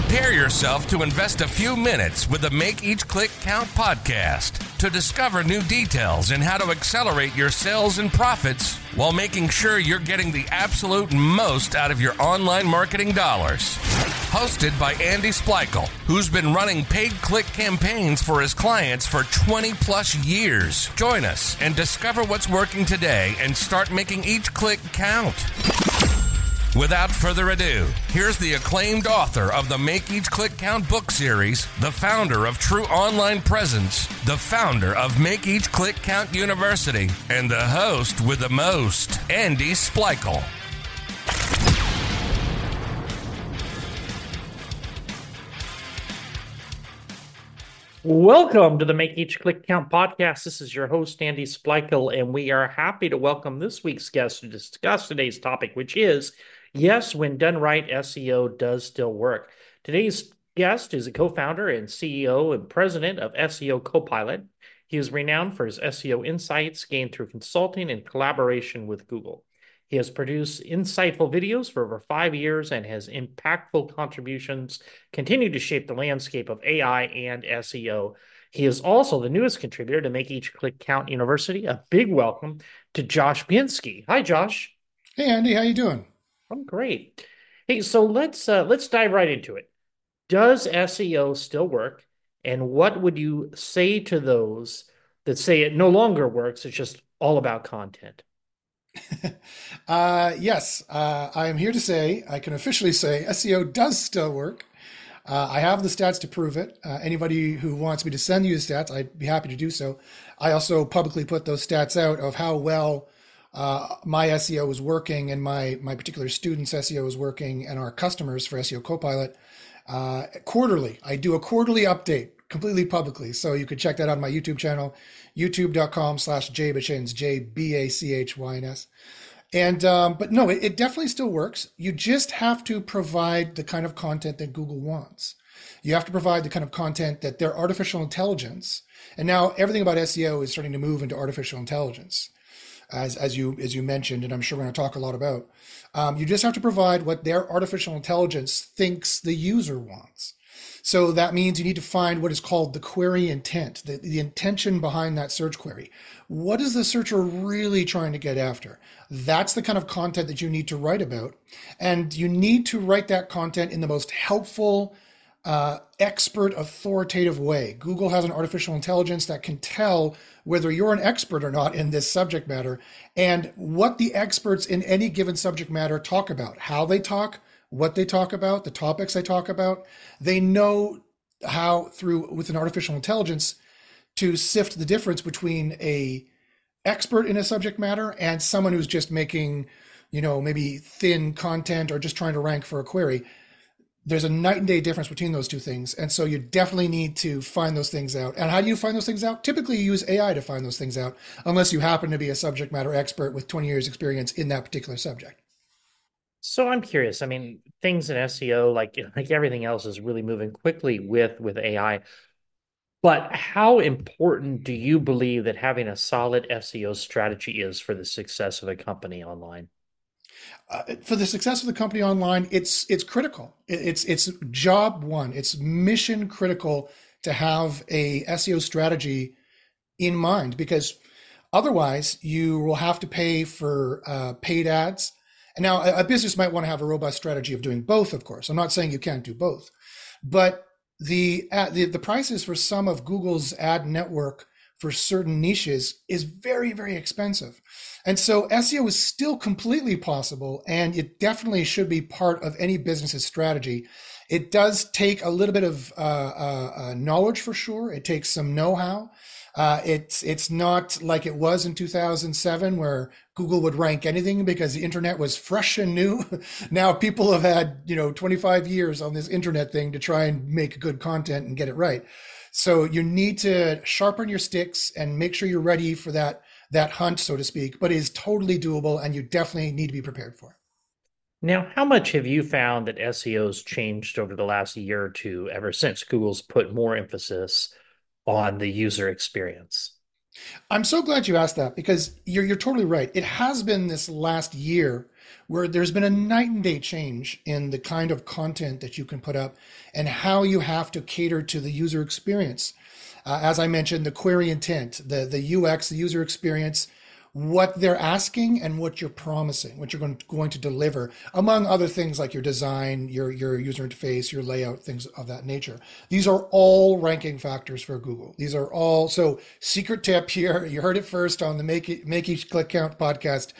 Prepare yourself to invest a few minutes with the Make Each Click Count podcast to discover new details and how to accelerate your sales and profits while making sure you're getting the absolute most out of your online marketing dollars. Hosted by Andy Splichal, who's been running paid click campaigns for his clients for 20 plus years. Join us and discover what's working today and start making each click count. Without further ado, here's the acclaimed author of the Make Each Click Count book series, the founder of True Online Presence, the founder of Make Each Click Count University, and the host with the most, Andy Splichal. Welcome to the Make Each Click Count podcast. This is your host, Andy Splichal, and we are happy to welcome this week's guest to discuss today's topic, which is Yes, when done right, SEO does still work. Today's guest is a co founder and CEO and president of SEO Copilot. He is renowned for his SEO insights gained through consulting and collaboration with Google. He has produced insightful videos for over five years and has impactful contributions continue to shape the landscape of AI and SEO. He is also the newest contributor to Make Each Click Count University. A big welcome to Josh Bachynski. Hi, Josh. Hey, Andy. How you doing? I'm great. Hey, so let's uh, let's dive right into it. Does SEO still work? And what would you say to those that say it no longer works? It's just all about content. uh, yes, uh, I am here to say I can officially say SEO does still work. Uh, I have the stats to prove it. Uh, anybody who wants me to send you the stats, I'd be happy to do so. I also publicly put those stats out of how well uh, my SEO is working and my my particular students' SEO is working and our customers for SEO Copilot uh, quarterly. I do a quarterly update completely publicly, so you could check that out on my YouTube channel, youtube.com slash jbachins, J-B-A-C-H-Y-N-S. And um, but no, it, it definitely still works. You just have to provide the kind of content that Google wants. You have to provide the kind of content that their artificial intelligence, and now everything about SEO is starting to move into artificial intelligence as as you as you mentioned, and I'm sure we're going to talk a lot about. Um, you just have to provide what their artificial intelligence thinks the user wants. So that means you need to find what is called the query intent, the, the intention behind that search query. What is the searcher really trying to get after? That's the kind of content that you need to write about. And you need to write that content in the most helpful, uh, expert, authoritative way. Google has an artificial intelligence that can tell whether you're an expert or not in this subject matter and what the experts in any given subject matter talk about, how they talk, what they talk about, the topics they talk about. They know how, through with an artificial intelligence, to sift the difference between a expert in a subject matter and someone who's just making you know maybe thin content or just trying to rank for a query there's a night and day difference between those two things. And so you definitely need to find those things out. And how do you find those things out? Typically, you use AI to find those things out, unless you happen to be a subject matter expert with 20 years experience in that particular subject. So I'm curious. I mean, things in SEO, like like everything else, is really moving quickly with with AI. But how important do you believe that having a solid SEO strategy is for the success of a company online? Uh, for the success of the company online, it's it's critical. It's it's job one. It's mission critical to have a SEO strategy in mind because otherwise you will have to pay for uh, paid ads. And now a, a business might want to have a robust strategy of doing both. Of course, I'm not saying you can't do both, but the uh, the, the prices for some of Google's ad network for certain niches is very very expensive and so SEO is still completely possible, and it definitely should be part of any business's strategy. It does take a little bit of uh, uh, uh, knowledge for sure. It takes some know-how. Uh, it's it's not like it was in 2007 where Google would rank anything because the internet was fresh and new. now people have had you know 25 years on this internet thing to try and make good content and get it right. So you need to sharpen your sticks and make sure you're ready for that that hunt, so to speak, but is totally doable and you definitely need to be prepared for it. Now, how much have you found that SEO's changed over the last year or two ever since Google's put more emphasis on the user experience? I'm so glad you asked that because you're you're totally right. It has been this last year where there's been a night and day change in the kind of content that you can put up and how you have to cater to the user experience. Uh, as I mentioned, the query intent, the, the UX, the user experience, what they're asking and what you're promising, what you're going to, going to deliver, among other things like your design, your, your user interface, your layout, things of that nature. These are all ranking factors for Google. These are all, so secret tip here, you heard it first on the Make, It Make Each Click Count podcast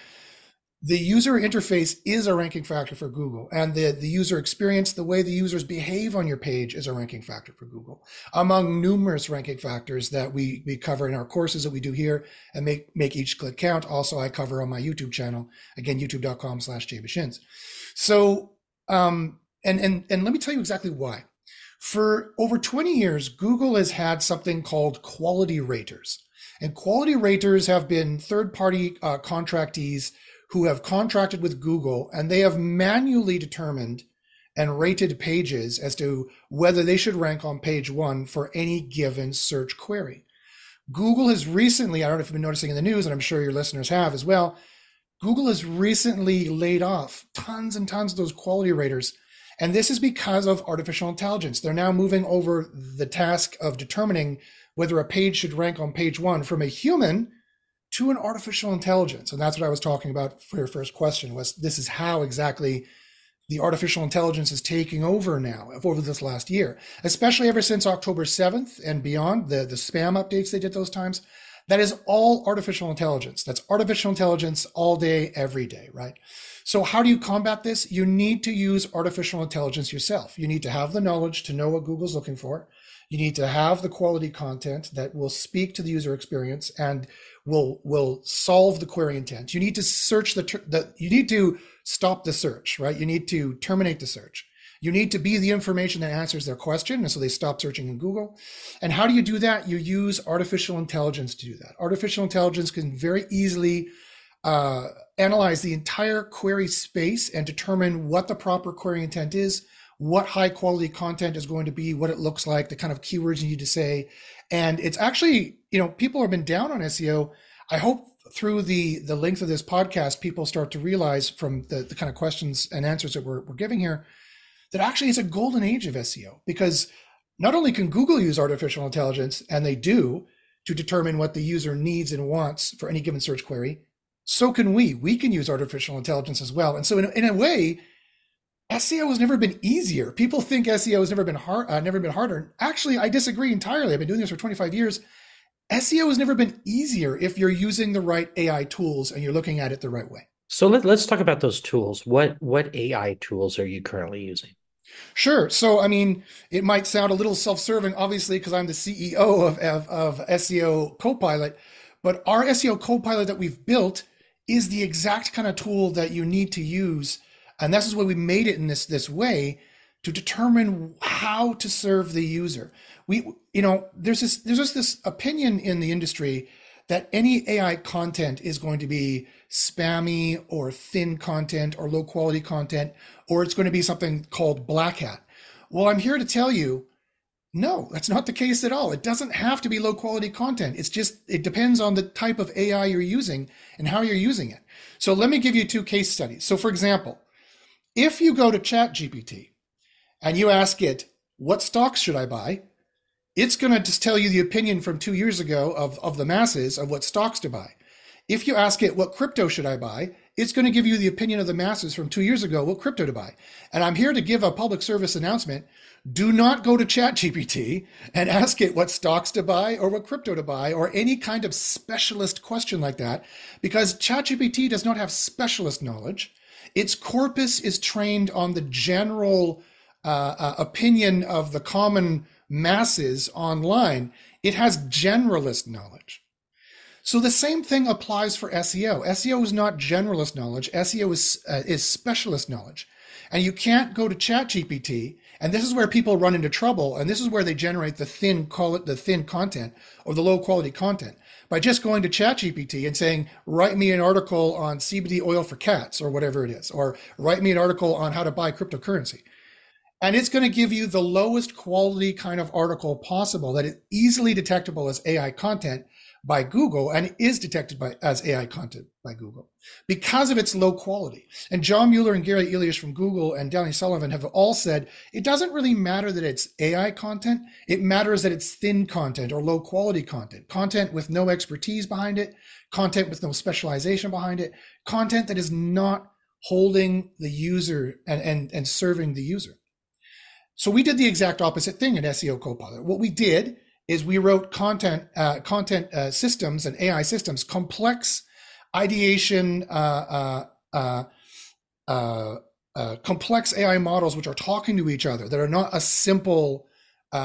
the user interface is a ranking factor for Google, and the, the user experience, the way the users behave on your page, is a ranking factor for Google, among numerous ranking factors that we, we cover in our courses that we do here and make, make each click count. Also, I cover on my YouTube channel, again, youtube.com slash jbashins. So, um, and, and, and let me tell you exactly why. For over 20 years, Google has had something called quality raters. And quality raters have been third party uh, contractees who have contracted with Google and they have manually determined and rated pages as to whether they should rank on page one for any given search query. Google has recently, I don't know if you've been noticing in the news, and I'm sure your listeners have as well, Google has recently laid off tons and tons of those quality raters. And this is because of artificial intelligence. They're now moving over the task of determining whether a page should rank on page one from a human to an artificial intelligence. And that's what I was talking about for your first question was this is how exactly the artificial intelligence is taking over now over this last year, especially ever since October 7th and beyond, the, the spam updates they did those times. That is all artificial intelligence. That's artificial intelligence all day, every day, right? So how do you combat this? You need to use artificial intelligence yourself. You need to have the knowledge to know what Google's looking for. You need to have the quality content that will speak to the user experience and will will solve the query intent. You need to search the, the you need to stop the search, right? You need to terminate the search. You need to be the information that answers their question, and so they stop searching in Google. And how do you do that? You use artificial intelligence to do that. Artificial intelligence can very easily uh, analyze the entire query space and determine what the proper query intent is, what high quality content is going to be, what it looks like, the kind of keywords you need to say. And it's actually, you know, people have been down on SEO. I hope through the the length of this podcast, people start to realize from the, the kind of questions and answers that we're, we're giving here that actually it's a golden age of SEO because not only can Google use artificial intelligence, and they do, to determine what the user needs and wants for any given search query, so can we. We can use artificial intelligence as well. And so, in, in a way, SEO has never been easier. People think SEO has never been hard, uh, never been harder. Actually, I disagree entirely. I've been doing this for 25 years. SEO has never been easier if you're using the right AI tools and you're looking at it the right way. So let, us talk about those tools. What what AI tools are you currently using? Sure. So, I mean, it might sound a little self-serving, obviously, because I'm the CEO of, of, of SEO Copilot, but our SEO Copilot that we've built is the exact kind of tool that you need to use and this is why we made it in this this way to determine how to serve the user. We, you know, there's this there's just this opinion in the industry that any AI content is going to be spammy or thin content or low quality content, or it's going to be something called black hat. Well, I'm here to tell you, no, that's not the case at all. It doesn't have to be low quality content. It's just, it depends on the type of AI you're using and how you're using it. So let me give you two case studies. So for example, if you go to ChatGPT and you ask it, what stocks should I buy? It's going to just tell you the opinion from two years ago of, of the masses of what stocks to buy. If you ask it, what crypto should I buy? It's going to give you the opinion of the masses from two years ago, what crypto to buy. And I'm here to give a public service announcement. Do not go to ChatGPT and ask it what stocks to buy or what crypto to buy or any kind of specialist question like that, because ChatGPT does not have specialist knowledge. Its corpus is trained on the general uh, uh, opinion of the common masses online. It has generalist knowledge. So the same thing applies for SEO. SEO is not generalist knowledge. SEO is uh, is specialist knowledge. And you can't go to ChatGPT, and this is where people run into trouble, and this is where they generate the thin call it the thin content or the low quality content by just going to ChatGPT and saying, write me an article on CBD oil for cats or whatever it is, or write me an article on how to buy cryptocurrency. And it's going to give you the lowest quality kind of article possible that is easily detectable as AI content by Google and is detected by as AI content by Google because of its low quality. And John Mueller and Gary Illyes from Google and Danny Sullivan have all said it doesn't really matter that it's AI content. It matters that it's thin content or low quality content, content with no expertise behind it, content with no specialization behind it, content that is not holding the user and, and, and serving the user. So we did the exact opposite thing in SEO Copilot. What we did is we wrote content uh, content uh, systems and AI systems, complex ideation, uh, uh, uh, uh, complex AI models which are talking to each other that are not a simple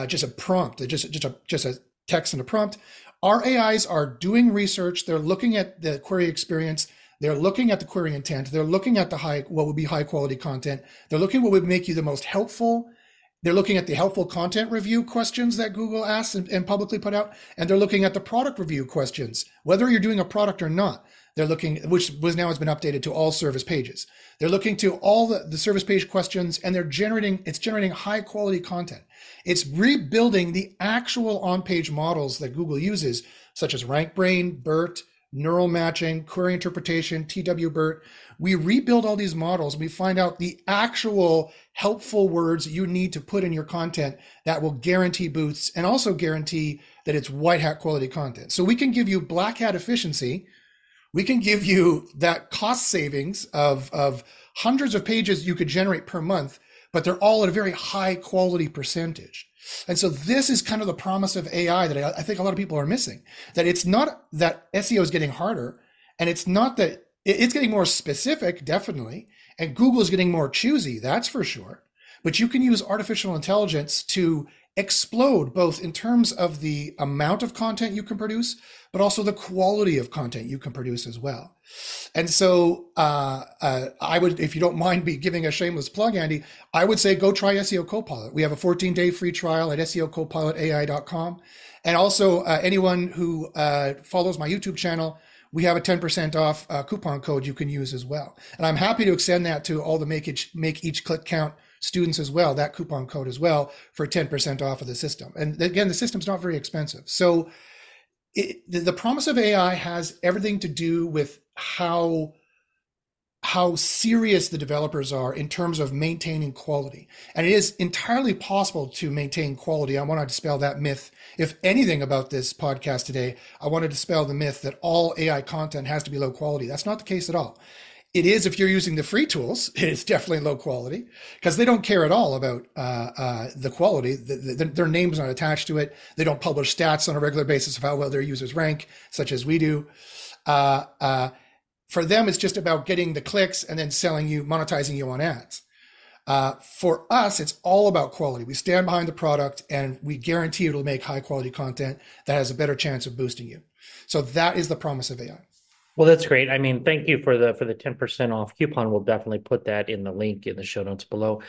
just a prompt, just just a just a text and a prompt. Our AIs are doing research. They're looking at the query experience. They're looking at the query intent. They're looking at the high, what would be high quality content. They're looking what would make you the most helpful they're looking at the helpful content review questions that Google asks and, and, publicly put out, and they're looking at the product review questions, whether you're doing a product or not. They're looking, which was now has been updated to all service pages. They're looking to all the, the service page questions, and they're generating. It's generating high quality content. It's rebuilding the actual on-page models that Google uses, such as RankBrain, BERT, neural matching, query interpretation, TW-BERT. We rebuild all these models. We find out the actual helpful words you need to put in your content that will guarantee boosts and also guarantee that it's white hat quality content. So we can give you black hat efficiency. We can give you that cost savings of, of hundreds of pages you could generate per month, but they're all at a very high quality percentage. And so this is kind of the promise of AI that I, I think a lot of people are missing. That it's not that SEO is getting harder, and it's not that it's getting more specific, definitely, and Google is getting more choosy, that's for sure. But you can use artificial intelligence to explode both in terms of the amount of content you can produce, but also the quality of content you can produce as well. And so, uh, uh, I would, if you don't mind me giving a shameless plug, Andy, I would say go try SEO Copilot. We have a 14 day free trial at SEOCopilotai.com. And also, uh, anyone who uh, follows my YouTube channel, we have a 10% off uh, coupon code you can use as well. And I'm happy to extend that to all the make each, make each click count students as well, that coupon code as well for 10% off of the system. And again, the system's not very expensive. So it, the, the promise of AI has everything to do with how how serious the developers are in terms of maintaining quality. And it is entirely possible to maintain quality. I want to dispel that myth. If anything about this podcast today, I want to dispel the myth that all AI content has to be low quality. That's not the case at all. It is if you're using the free tools, it is definitely low quality because they don't care at all about uh, uh, the quality. The, the, their name's not attached to it. They don't publish stats on a regular basis of how well their users rank, such as we do. Uh, uh for them, it's just about getting the clicks and then selling you, monetizing you on ads. Uh, for us, it's all about quality. We stand behind the product and we guarantee it'll make high quality content that has a better chance of boosting you. So that is the promise of AI. Well, that's great. I mean, thank you for the for the ten percent off coupon. We'll definitely put that in the link in the show notes below.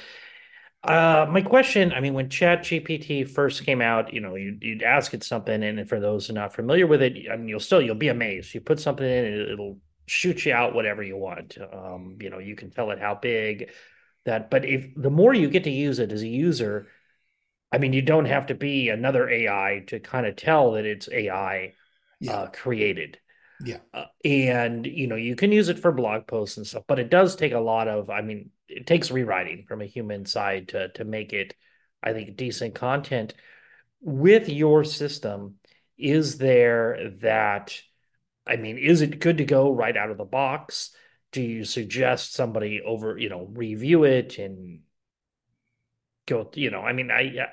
Uh, my question, I mean, when Chat GPT first came out, you know, you'd, you'd ask it something, and for those who are not familiar with it, I mean, you'll still you'll be amazed. You put something in, it'll shoot you out whatever you want. Um, you know, you can tell it how big that, but if the more you get to use it as a user, I mean, you don't have to be another AI to kind of tell that it's AI yeah. uh, created. Yeah. Uh, and, you know, you can use it for blog posts and stuff, but it does take a lot of, I mean, it takes rewriting from a human side to, to make it, I think, decent content. With your system, is there that, I mean, is it good to go right out of the box? Do you suggest somebody over, you know, review it and go, you know, I mean, I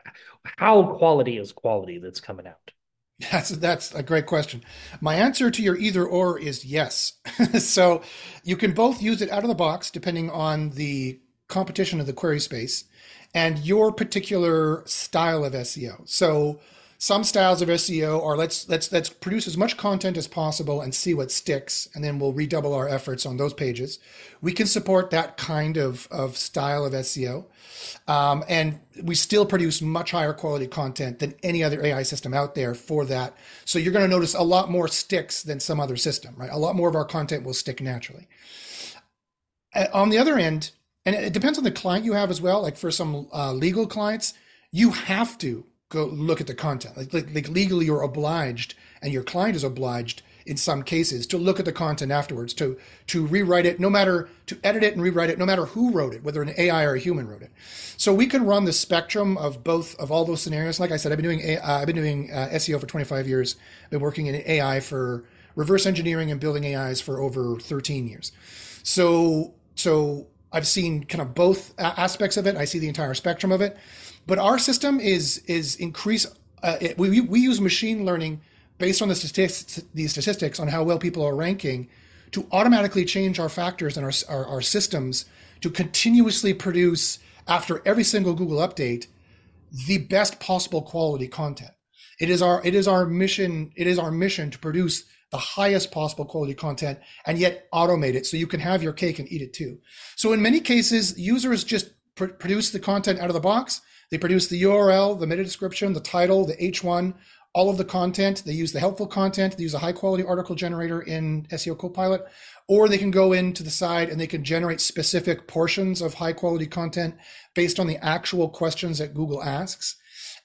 how quality is quality that's coming out? That's that's a great question. My answer to your either or is yes. so you can both use it out of the box depending on the competition of the query space and your particular style of SEO. So some styles of SEO are let's let's let's produce as much content as possible and see what sticks, and then we'll redouble our efforts on those pages. We can support that kind of of style of SEO, um, and we still produce much higher quality content than any other AI system out there for that. So you're going to notice a lot more sticks than some other system, right? A lot more of our content will stick naturally. On the other end, and it depends on the client you have as well. Like for some uh, legal clients, you have to go look at the content. Like, like, like legally, you're obliged, and your client is obliged in some cases to look at the content afterwards, to to rewrite it, no matter to edit it and rewrite it, no matter who wrote it, whether an AI or a human wrote it. So we can run the spectrum of both of all those scenarios. Like I said, I've been doing uh, I've been doing uh, SEO for 25 years. I've been working in AI for reverse engineering and building AIs for over 13 years. So so I've seen kind of both aspects of it. I see the entire spectrum of it. But our system is is increase. Uh, it, we we use machine learning based on the statistics, the statistics on how well people are ranking to automatically change our factors and our, our, our systems to continuously produce after every single Google update the best possible quality content. It is our it is our mission it is our mission to produce the highest possible quality content and yet automate it so you can have your cake and eat it too. So in many cases users just pr- produce the content out of the box they produce the URL, the meta description, the title, the H1, all of the content. They use the helpful content. They use a high quality article generator in SEO Copilot, or they can go into the side and they can generate specific portions of high quality content based on the actual questions that Google asks.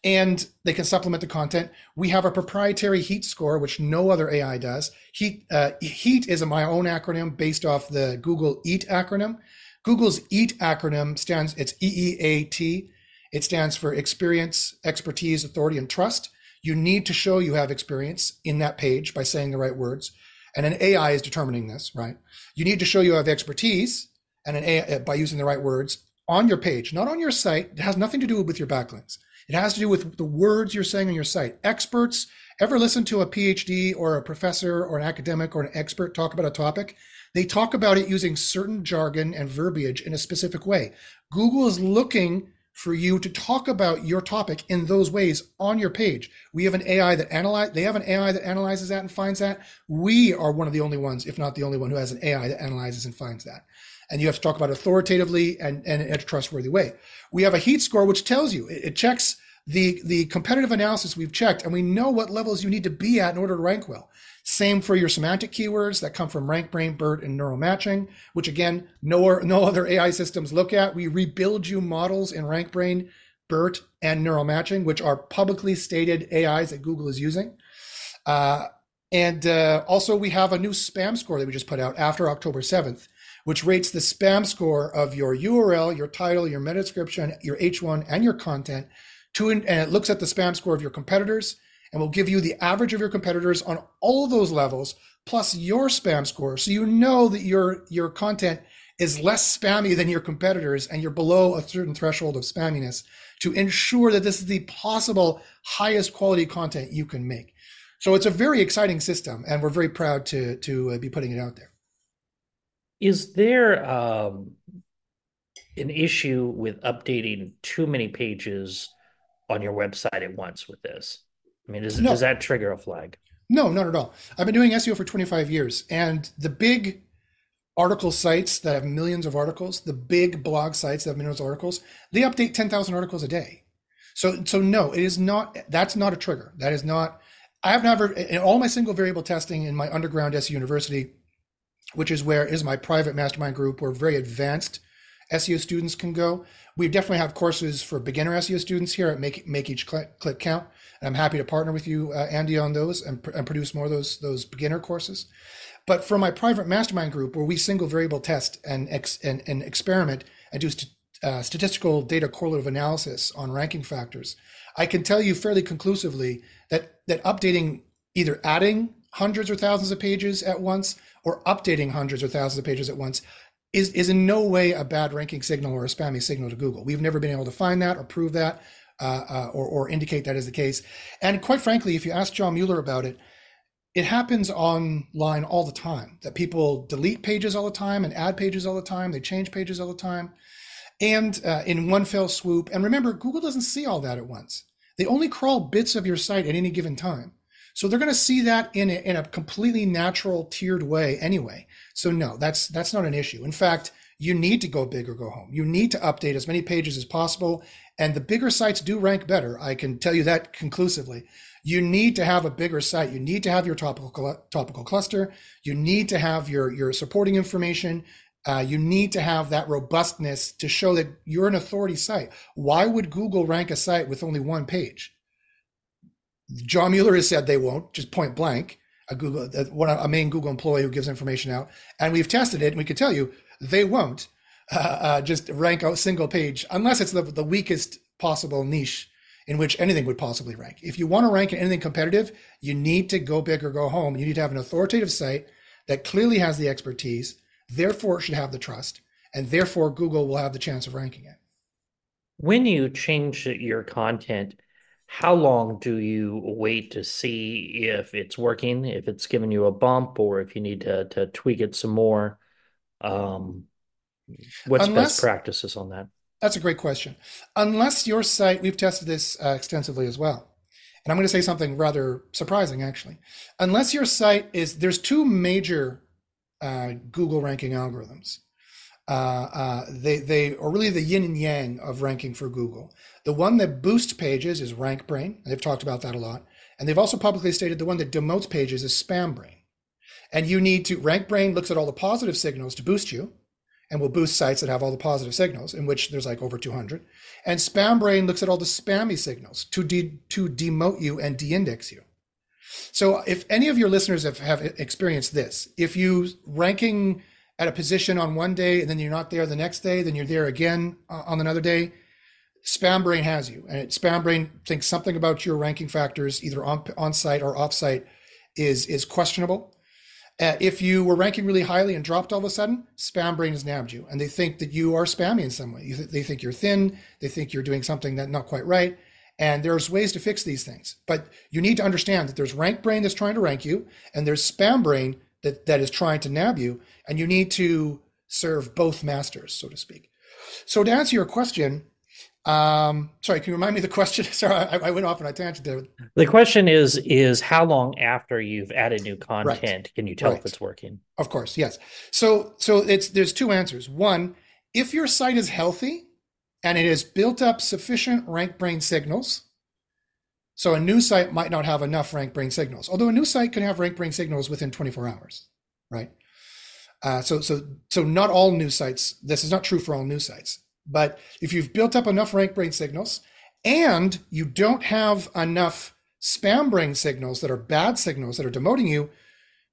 And they can supplement the content. We have a proprietary heat score, which no other AI does. Heat, uh, heat is my own acronym based off the Google EAT acronym. Google's EAT acronym stands, it's E E A T it stands for experience, expertise, authority, and trust. You need to show you have experience in that page by saying the right words. And an AI is determining this, right? You need to show you have expertise and an AI uh, by using the right words on your page, not on your site. It has nothing to do with your backlinks. It has to do with the words you're saying on your site. Experts ever listen to a PhD or a professor or an academic or an expert talk about a topic? They talk about it using certain jargon and verbiage in a specific way. Google is looking for you to talk about your topic in those ways on your page. We have an AI that analyze they have an AI that analyzes that and finds that. We are one of the only ones, if not the only one, who has an AI that analyzes and finds that. And you have to talk about it authoritatively and, and in a trustworthy way. We have a heat score which tells you it, it checks the the competitive analysis we've checked and we know what levels you need to be at in order to rank well. Same for your semantic keywords that come from RankBrain, BERT, and neural matching, which again, no, no other AI systems look at. We rebuild you models in RankBrain, BERT, and neural matching, which are publicly stated AIs that Google is using. Uh, and uh, also, we have a new spam score that we just put out after October 7th, which rates the spam score of your URL, your title, your meta description, your H1, and your content. To, and it looks at the spam score of your competitors and will give you the average of your competitors on all those levels plus your spam score. So you know that your your content is less spammy than your competitors and you're below a certain threshold of spamminess to ensure that this is the possible highest quality content you can make. So it's a very exciting system and we're very proud to to uh, be putting it out there. Is there um, an issue with updating too many pages on your website at once with this I mean, does, no. does that trigger a flag? No, not at all. I've been doing SEO for 25 years, and the big article sites that have millions of articles, the big blog sites that have millions of articles, they update 10,000 articles a day. So, so no, it is not. That's not a trigger. That is not. I have never in all my single variable testing in my underground SEO university, which is where is my private mastermind group where very advanced SEO students can go. We definitely have courses for beginner SEO students here at Make Make Each Click, click Count. I'm happy to partner with you, uh, Andy, on those and, pr- and, produce more of those those beginner courses. But for my private mastermind group, where we single variable test and ex- and, and experiment and do st- uh, statistical data correlative analysis on ranking factors, I can tell you fairly conclusively that that updating either adding hundreds or thousands of pages at once or updating hundreds or thousands of pages at once is, is in no way a bad ranking signal or a spammy signal to Google. We've never been able to find that or prove that uh, uh, or, or indicate that is the case. And quite frankly, if you ask John Mueller about it, it happens online all the time that people delete pages all the time and add pages all the time. They change pages all the time. And uh, in one fell swoop. And remember, Google doesn't see all that at once. They only crawl bits of your site at any given time. So they're going to see that in a, in a completely natural tiered way anyway. So no, that's that's not an issue. In fact, you need to go big or go home. You need to update as many pages as possible and the bigger sites do rank better. I can tell you that conclusively. You need to have a bigger site. You need to have your topical topical cluster. You need to have your your supporting information Uh, you need to have that robustness to show that you're an authority site. Why would Google rank a site with only one page? John Mueller has said they won't, just point blank. A Google, one a main Google employee who gives information out, and we've tested it, and we can tell you they won't uh, uh, just rank a single page unless it's the, the weakest possible niche in which anything would possibly rank. If you want to rank in anything competitive, you need to go big or go home. You need to have an authoritative site that clearly has the expertise, therefore it should have the trust, and therefore Google will have the chance of ranking it. When you change your content, how long do you wait to see if it's working, if it's giving you a bump, or if you need to, to tweak it some more? Um, what's Unless, best practices on that? That's a great question. Unless your site, we've tested this uh, extensively as well. And I'm going to say something rather surprising, actually. Unless your site is, there's two major uh, Google ranking algorithms. Uh, uh, they they are really the yin and yang of ranking for Google. The one that boosts pages is RankBrain. They've talked about that a lot, and they've also publicly stated the one that demotes pages is SpamBrain. And you need to RankBrain looks at all the positive signals to boost you, and will boost sites that have all the positive signals, in which there's like over 200. And SpamBrain looks at all the spammy signals to de- to demote you and de-index you. So if any of your listeners have, have experienced this, if you ranking at a position on one day and then you're not there the next day, then you're there again uh, on another day, SpamBrain has you. And it, SpamBrain thinks something about your ranking factors, either on on site or off site, is is questionable. Uh, if you were ranking really highly and dropped all of a sudden, SpamBrain has nabbed you, and they think that you are spammy in some way. Th- they think you're thin. They think you're doing something that not quite right. And there's ways to fix these things, but you need to understand that there's RankBrain that's trying to rank you, and there's SpamBrain that that is trying to nab you, and you need to serve both masters, so to speak. So to answer your question, um, sorry, can you remind me the question? Sorry, I, I, went off on a tangent there. The question is is how long after you've added new content right. can you tell right. if it's working? Of course, yes. So so it's there's two answers. One, if your site is healthy and it has built up sufficient rank brain signals, so a new site might not have enough rank brain signals, although a new site can have rank brain signals within 24 hours, right? Uh, so so so not all new sites. This is not true for all new sites but if you've built up enough rank brain signals and you don't have enough spam brain signals that are bad signals that are demoting you,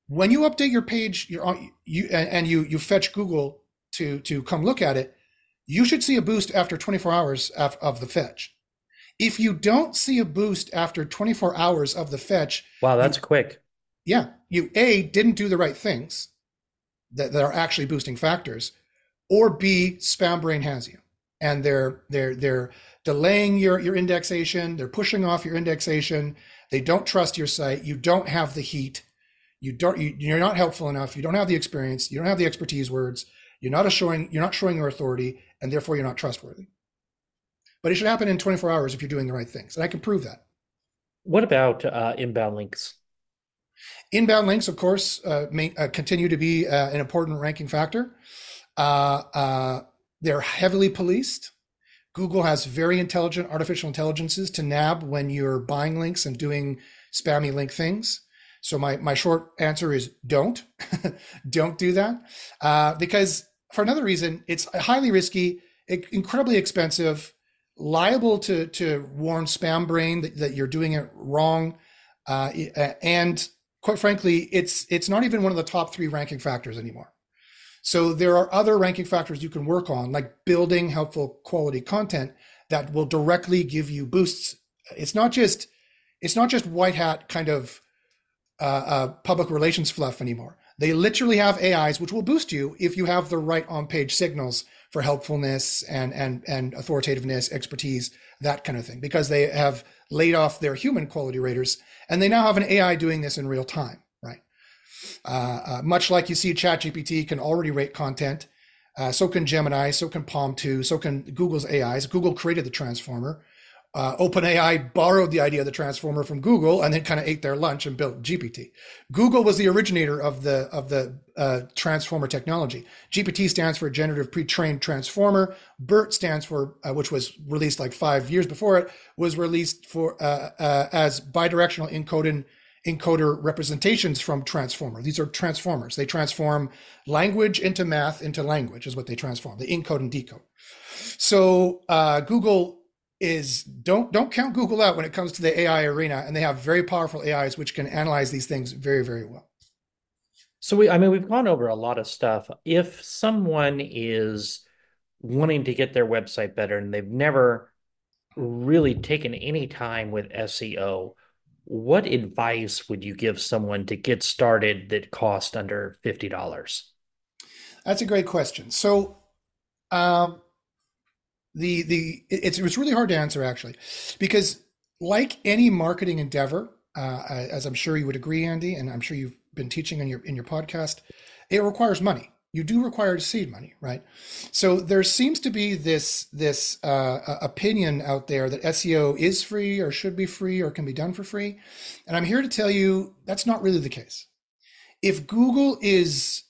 when you update your page you're on, you and you you fetch Google to to come look at it, you should see a boost after 24 hours of, of the fetch. If you don't see a boost after 24 hours of the fetch, wow, that's you, quick. Yeah, you a didn't do the right things that, that are actually boosting factors, or b spam brain has you and they're they're they're delaying your your indexation they're pushing off your indexation they don't trust your site you don't have the heat you don't you, you're not helpful enough you don't have the experience you don't have the expertise words you're not showing you're not showing your authority and therefore you're not trustworthy but it should happen in 24 hours if you're doing the right things and i can prove that what about uh, inbound links inbound links of course uh, may, uh, continue to be uh, an important ranking factor uh, uh, they're heavily policed. Google has very intelligent artificial intelligences to nab when you're buying links and doing spammy link things. So my, my short answer is don't, don't do that. Uh, because for another reason, it's highly risky, incredibly expensive, liable to, to warn SpamBrain that, that you're doing it wrong. Uh, and quite frankly, it's, it's not even one of the top three ranking factors anymore. So there are other ranking factors you can work on, like building helpful quality content that will directly give you boosts. It's not just it's not just white hat kind of uh, uh, public relations fluff anymore. They literally have AIs which will boost you if you have the right on page signals for helpfulness and and and authoritativeness, expertise, that kind of thing, because they have laid off their human quality raters and they now have an AI doing this in real time. Uh, uh, much like you see ChatGPT can already rate content, uh, so can Gemini, so can PaLM 2, so can Google's AIs. Google created the transformer. Uh, OpenAI borrowed the idea of the transformer from Google and then kind of ate their lunch and built GPT. Google was the originator of the of the uh, transformer technology. GPT stands for Generative Pre-trained Transformer. BERT stands for, uh, which was released like five years before it, was released for uh, uh, as bidirectional encoding encoder representations from transformer. These are transformers. They transform language into math into language is what they transform. They encode and decode. So uh, Google is don't don't count Google out when it comes to the AI arena, and they have very powerful AIs which can analyze these things very very well. So we, I mean, we've gone over a lot of stuff. If someone is wanting to get their website better and they've never really taken any time with SEO, what advice would you give someone to get started that cost under $50? That's a great question. So, um, the the it's it's really hard to answer actually, because like any marketing endeavor, uh, as I'm sure you would agree, Andy, and I'm sure you've been teaching in your in your podcast, it requires money you do require seed money, right? So there seems to be this this uh, opinion out there that SEO is free or should be free or can be done for free, and I'm here to tell you that's not really the case. If Google is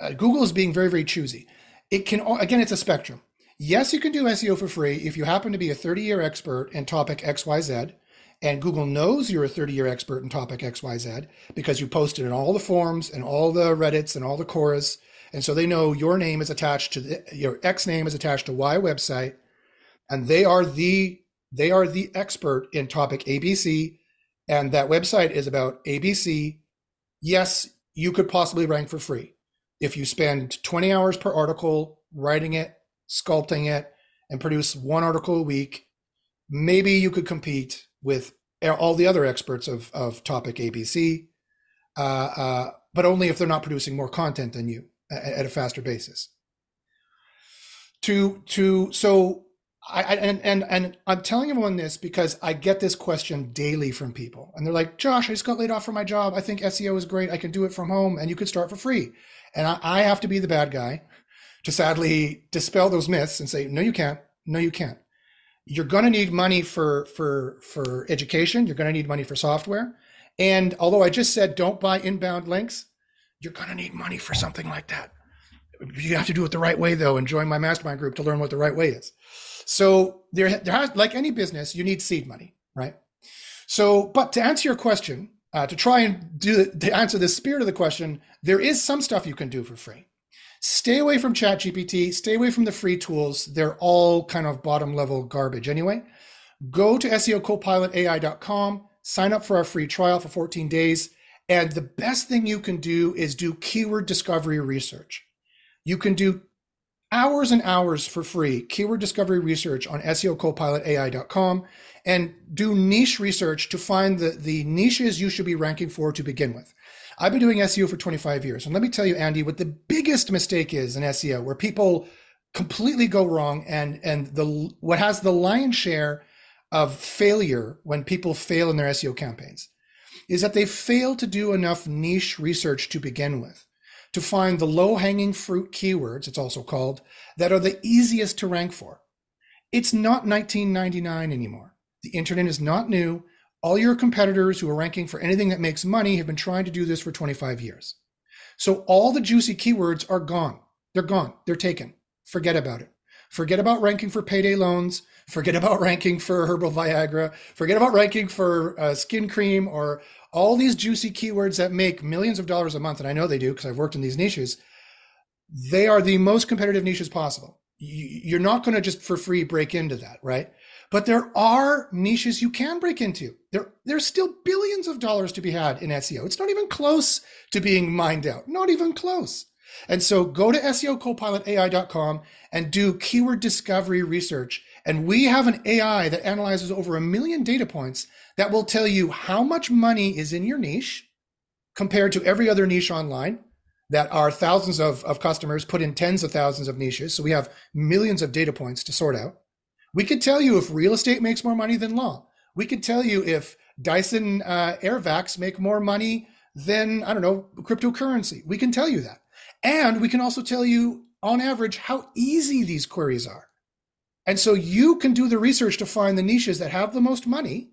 uh, Google is being very very choosy, it can again it's a spectrum. Yes, you can do SEO for free if you happen to be a 30 year expert in topic XYZ. And Google knows you're a 30 year expert in topic XYZ because you posted in all the forums and all the Reddits and all the Quoras and so they know your name is attached to the, your X name is attached to Y website, and they are the they are the expert in topic ABC, and that website is about ABC. Yes, you could possibly rank for free if you spend 20 hours per article writing it, sculpting it, and produce one article a week. Maybe you could compete with all the other experts of, of topic ABC, uh, uh, but only if they're not producing more content than you at a faster basis. To to so I, I, and and and I'm telling everyone this because I get this question daily from people, and they're like, "Josh, I just got laid off from my job. I think SEO is great. I can do it from home, and you could start for free." And I, I have to be the bad guy to sadly dispel those myths and say, "No, you can't. No, you can't. You're going to need money for for for education. You're going to need money for software. And although I just said don't buy inbound links, you're going to need money for something like that. You have to do it the right way, though, and join my mastermind group to learn what the right way is. So there, there has, like any business, you need seed money, right? So, but to answer your question, uh, to try and do to answer the spirit of the question, there is some stuff you can do for free. Stay away from ChatGPT. Stay away from the free tools. They're all kind of bottom level garbage anyway. Go to SEOcopilotai.com. Sign up for our free trial for 14 days. And the best thing you can do is do keyword discovery research. You can do hours and hours for free keyword discovery research on SEOcopilotai.com and do niche research to find the, the niches you should be ranking for to begin with. I've been doing SEO for 25 years. And let me tell you, Andy, what the biggest mistake is in SEO, where people completely go wrong and, and the what has the lion's share of failure when people fail in their SEO campaigns is that they fail to do enough niche research to begin with to find the low hanging fruit keywords, it's also called, that are the easiest to rank for. It's not 1999 anymore. The internet is not new. All your competitors who are ranking for anything that makes money have been trying to do this for 25 years. So all the juicy keywords are gone. They're gone. They're taken. Forget about it. Forget about ranking for payday loans. Forget about ranking for herbal Viagra. Forget about ranking for uh, skin cream or all these juicy keywords that make millions of dollars a month. And I know they do because I've worked in these niches. They are the most competitive niches possible. You're not going to just for free break into that, right? But there are niches you can break into. There, there's still billions of dollars to be had in SEO. It's not even close to being mined out. Not even close. And so go to SEOcopilotai.com and do keyword discovery research and we have an AI that analyzes over a million data points that will tell you how much money is in your niche compared to every other niche online that are thousands of, of customers put in tens of thousands of niches. So we have millions of data points to sort out. We could tell you if real estate makes more money than law. We could tell you if Dyson uh, Airvacs make more money than, I don't know, cryptocurrency. We can tell you that. And we can also tell you on average how easy these queries are. And so you can do the research to find the niches that have the most money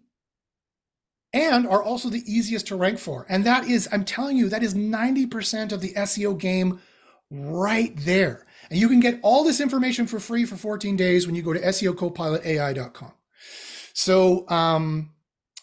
and are also the easiest to rank for. And that is, I'm telling you, that is 90% of the SEO game right there. And you can get all this information for free for 14 days when you go to SEOcopilotai.com. So, um,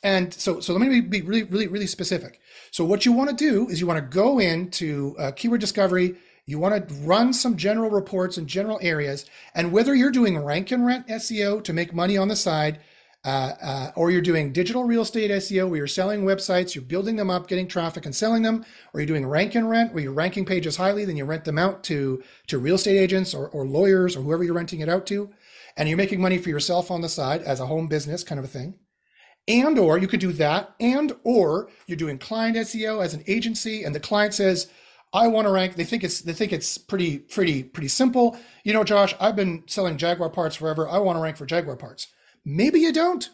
and so, so let me be really, really, really specific. So what you want to do is you want to go into uh, keyword discovery. You want to run some general reports in general areas, and whether you're doing rank and rent SEO to make money on the side, uh, uh, or you're doing digital real estate SEO where you're selling websites, you're building them up, getting traffic and selling them, or you're doing rank and rent where you're ranking pages highly, then you rent them out to to real estate agents or, or lawyers or whoever you're renting it out to, and you're making money for yourself on the side as a home business kind of a thing. And or you could do that and or you're doing client seo as an agency and the client says i want to rank they think it's they think it's pretty pretty pretty simple. You know josh i've been selling jaguar parts forever. I want to rank for jaguar parts maybe you don't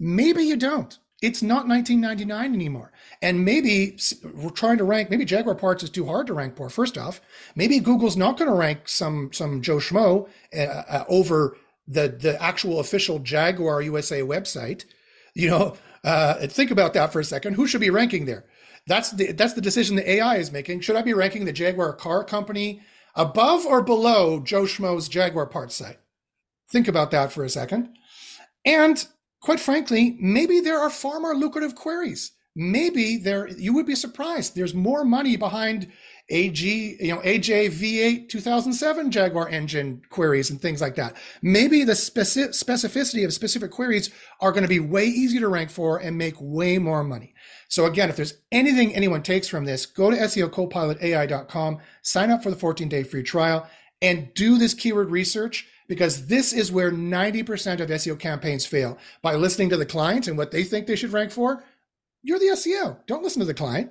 maybe you don't it's not 1999 anymore and maybe we're trying to rank maybe jaguar parts is too hard to rank for first off maybe google's not going to rank some some joe schmo uh, uh, over the the actual official jaguar usa website you know, uh, think about that for a second. Who should be ranking there? That's the that's the decision the AI is making. Should I be ranking the Jaguar car company above or below Joe Schmo's Jaguar parts site? Think about that for a second. And quite frankly, maybe there are far more lucrative queries. Maybe there you would be surprised. There's more money behind AG, you know, AJ V8 2007 Jaguar engine queries and things like that. Maybe the speci- specificity of specific queries are going to be way easier to rank for and make way more money. So again, if there's anything anyone takes from this, go to SEOcopilotai.com, sign up for the 14 day free trial and do this keyword research because this is where 90% of SEO campaigns fail by listening to the client and what they think they should rank for. You're the SEO. Don't listen to the client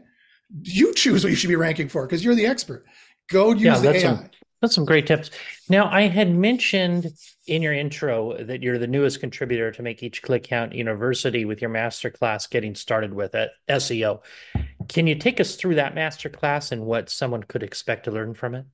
you choose what you should be ranking for because you're the expert. Go use yeah, the AI. Some, that's some great tips. Now, I had mentioned in your intro that you're the newest contributor to Make Each Click Count University with your masterclass getting started with it, SEO. Can you take us through that masterclass and what someone could expect to learn from it?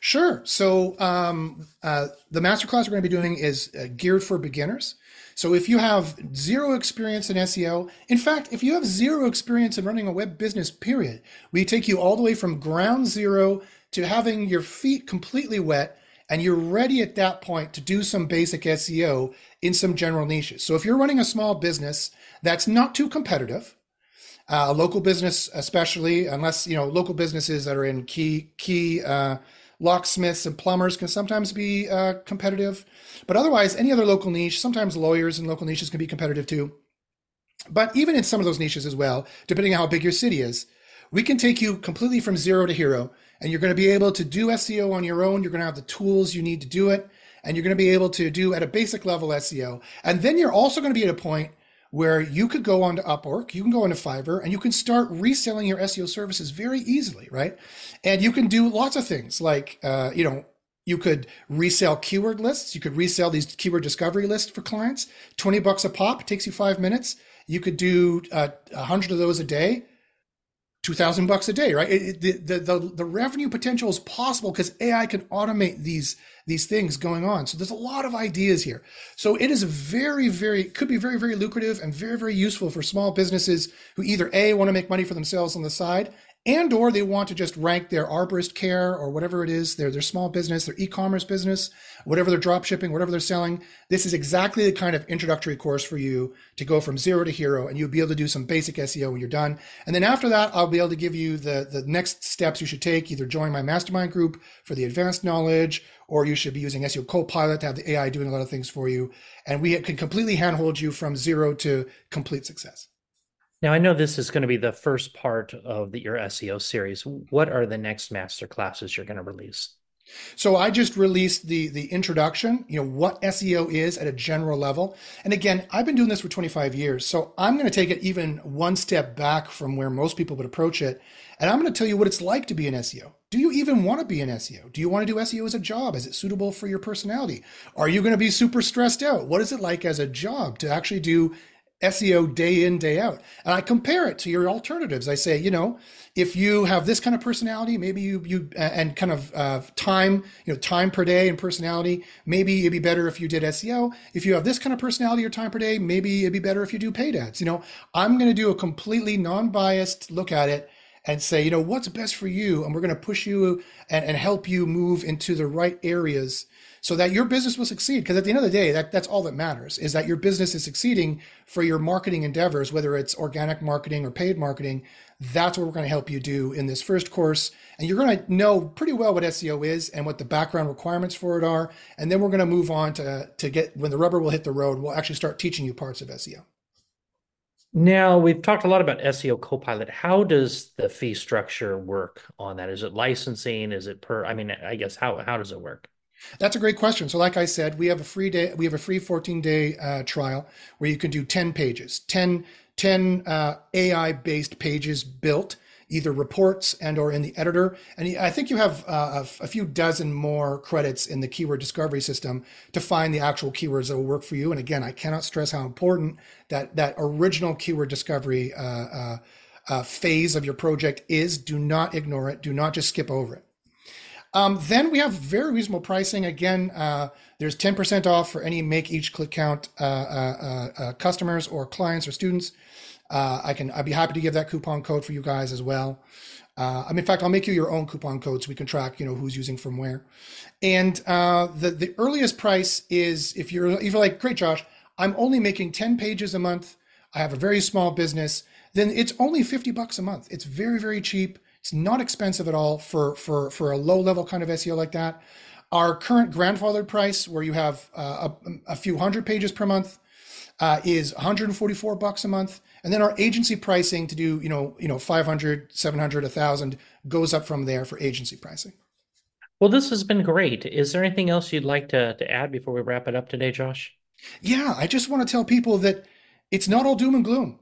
Sure. So um, uh, the masterclass we're going to be doing is uh, geared for beginners. So if you have zero experience in SEO, in fact, if you have zero experience in running a web business, period, we take you all the way from ground zero to having your feet completely wet and you're ready at that point to do some basic SEO in some general niches. So if you're running a small business that's not too competitive, uh, a local business especially, unless you know local businesses that are in key key uh, locksmiths and plumbers can sometimes be uh, competitive. But otherwise, any other local niche, sometimes lawyers and local niches can be competitive too. But even in some of those niches as well, depending on how big your city is, we can take you completely from zero to hero. And you're going to be able to do SEO on your own. You're going to have the tools you need to do it. And you're going to be able to do at a basic level SEO. And then you're also going to be at a point where you could go onto Upwork, you can go into Fiverr, and you can start reselling your SEO services very easily, right? And you can do lots of things like, uh, you know, you could resell keyword lists. You could resell these keyword discovery lists for clients. 20 bucks a pop takes you five minutes. You could do uh, a uh, hundred of those a day, 2000 bucks a day, right? It, it, the, the, the revenue potential is possible because AI can automate these these things going on. So there's a lot of ideas here. So it is very, very, could be very, very lucrative and very, very useful for small businesses who either A, want to make money for themselves on the side and or they want to just rank their arborist care or whatever it is their, their small business their e-commerce business whatever they're drop shipping whatever they're selling this is exactly the kind of introductory course for you to go from zero to hero and you'll be able to do some basic seo when you're done. And then after that i'll be able to give you the, the next steps you should take. Either join my mastermind group for the advanced knowledge or you should be using seo copilot to have the ai doing a lot of things for you. And we can completely handhold you from zero to complete success now, I know this is going to be the first part of the, your SEO series. What are the next master classes you're going to release? So I just released the the introduction, you know, what SEO is at a general level. And again, I've been doing this for 25 years. So I'm going to take it even one step back from where most people would approach it. And I'm going to tell you what it's like to be an SEO. Do you even want to be an SEO? Do you want to do SEO as a job? Is it suitable for your personality? Are you going to be super stressed out? What is it like as a job to actually do SEO day in, day out. And I compare it to your alternatives. I say, you know, if you have this kind of personality, maybe you, you, and kind of uh, time, you know, time per day and personality, maybe it'd be better if you did SEO. If you have this kind of personality or time per day, maybe it'd be better if you do paid ads. You know, I'm going to do a completely non biased look at it and say, you know, what's best for you? And we're going to push you and, and help you move into the right areas so that your business will succeed. Because at the end of the day, that, that's all that matters is that your business is succeeding for your marketing endeavors, whether it's organic marketing or paid marketing. That's what we're going to help you do in this first course. And you're going to know pretty well what SEO is and what the background requirements for it are. And then we're going to move on to, to get when the rubber will hit the road, we'll actually start teaching you parts of SEO. Now, we've talked a lot about SEO Copilot. How does the fee structure work on that? Is it licensing? Is it per? I mean, I guess how how does it work? That's a great question. So, like I said, we have a free day. We have a free 14 day uh, trial where you can do 10 pages, 10, 10 uh, AI based pages built either reports and or in the editor. And I think you have uh, a, few dozen more credits in the keyword discovery system to find the actual keywords that will work for you. And again, I cannot stress how important that that original keyword discovery uh, uh, uh phase of your project is. Do not ignore it. Do not just skip over it. Um, then we have very reasonable pricing. Again, uh, there's 10% off for any make each click count uh, uh, uh, customers or clients or students. Uh, I can I'd be happy to give that coupon code for you guys as well. Uh, I mean, in fact, I'll make you your own coupon code so we can track, you know, who's using from where. And uh, the the earliest price is if you're if you're like, great, Josh, I'm only making ten pages a month. I have a very small business. Then it's only fifty bucks a month. It's very very cheap. It's not expensive at all for for for a low level kind of SEO like that. Our current grandfathered price, where you have uh, a, a, few hundred pages per month, uh, is 144 bucks a month. And then our agency pricing to do, you know, you know, 500, 700, 1000 goes up from there for agency pricing. Well, this has been great. Is there anything else you'd like to, to add before we wrap it up today, Josh? Yeah, I just want to tell people that it's not all doom and gloom.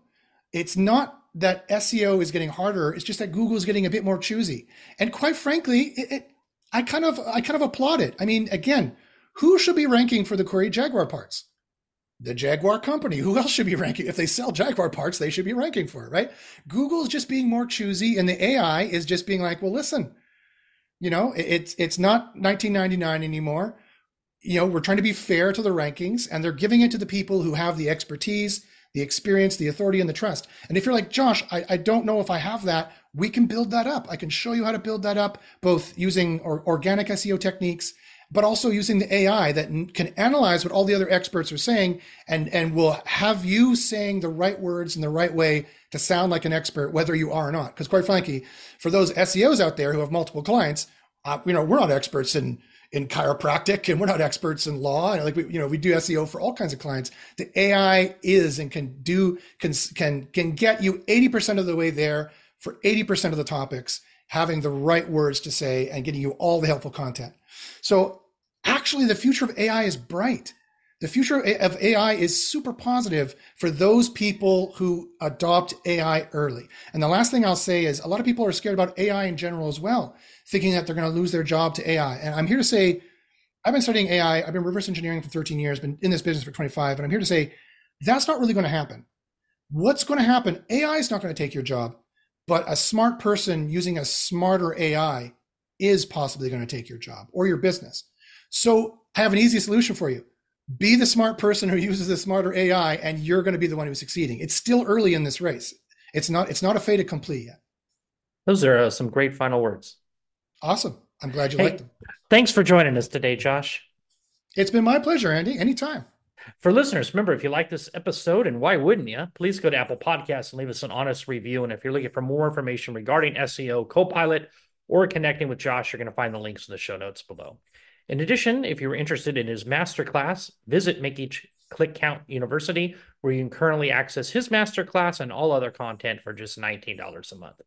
It's not that SEO is getting harder. It's just that Google is getting a bit more choosy. And quite frankly, it, it, I kind of I kind of applaud it. I mean, again, who should be ranking for the query Jaguar parts? the Jaguar company. Who else should be ranking? If they sell Jaguar parts, they should be ranking for it, right? Google's just being more choosy, and the AI is just being like, well, listen, you know, it's it's not 1999 anymore. You know, we're trying to be fair to the rankings, and they're giving it to the people who have the expertise, the experience, the authority, and the trust. And if you're like, Josh, I, I don't know if I have that, we can build that up. I can show you how to build that up, both using or, organic SEO techniques but also using the AI that can analyze what all the other experts are saying and, and will have you saying the right words in the right way to sound like an expert, whether you are or not. Because quite frankly, for those SEOs out there who have multiple clients, uh, you know, we're not experts in in chiropractic and we're not experts in law and like we you know we do SEO for all kinds of clients the AI is and can do can can can get you 80% of the way there for 80% of the topics having the right words to say and getting you all the helpful content so actually, the future of AI is bright. The future of AI is super positive for those people who adopt AI early. And the last thing I'll say is a lot of people are scared about AI in general as well, thinking that they're going to lose their job to AI. And I'm here to say, I've been studying AI. I've been reverse engineering for 13 years, been in this business for 25. And I'm here to say that's not really going to happen. What's going to happen? AI is not going to take your job, but a smart person using a smarter AI is possibly going to take your job or your business. So I have an easy solution for you. Be the smart person who uses the smarter AI, and you're going to be the one who's succeeding. It's still early in this race. It's not. It's not a fait accompli yet. Those are uh, some great final words. Awesome. I'm glad you hey, liked them. Thanks for joining us today, Josh. It's been my pleasure, Andy. Anytime. For listeners, remember if you like this episode, and why wouldn't you? Please go to Apple Podcasts and leave us an honest review. And if you're looking for more information regarding SEO Copilot or connecting with Josh, you're going to find the links in the show notes below. In addition, if you're interested in his masterclass, visit Make Each Click Count University, where you can currently access his masterclass and all other content for just $19 a month.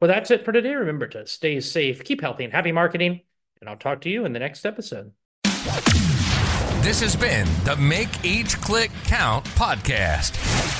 Well, that's it for today. Remember to stay safe, keep healthy, and happy marketing. And I'll talk to you in the next episode. This has been the Make Each Click Count podcast.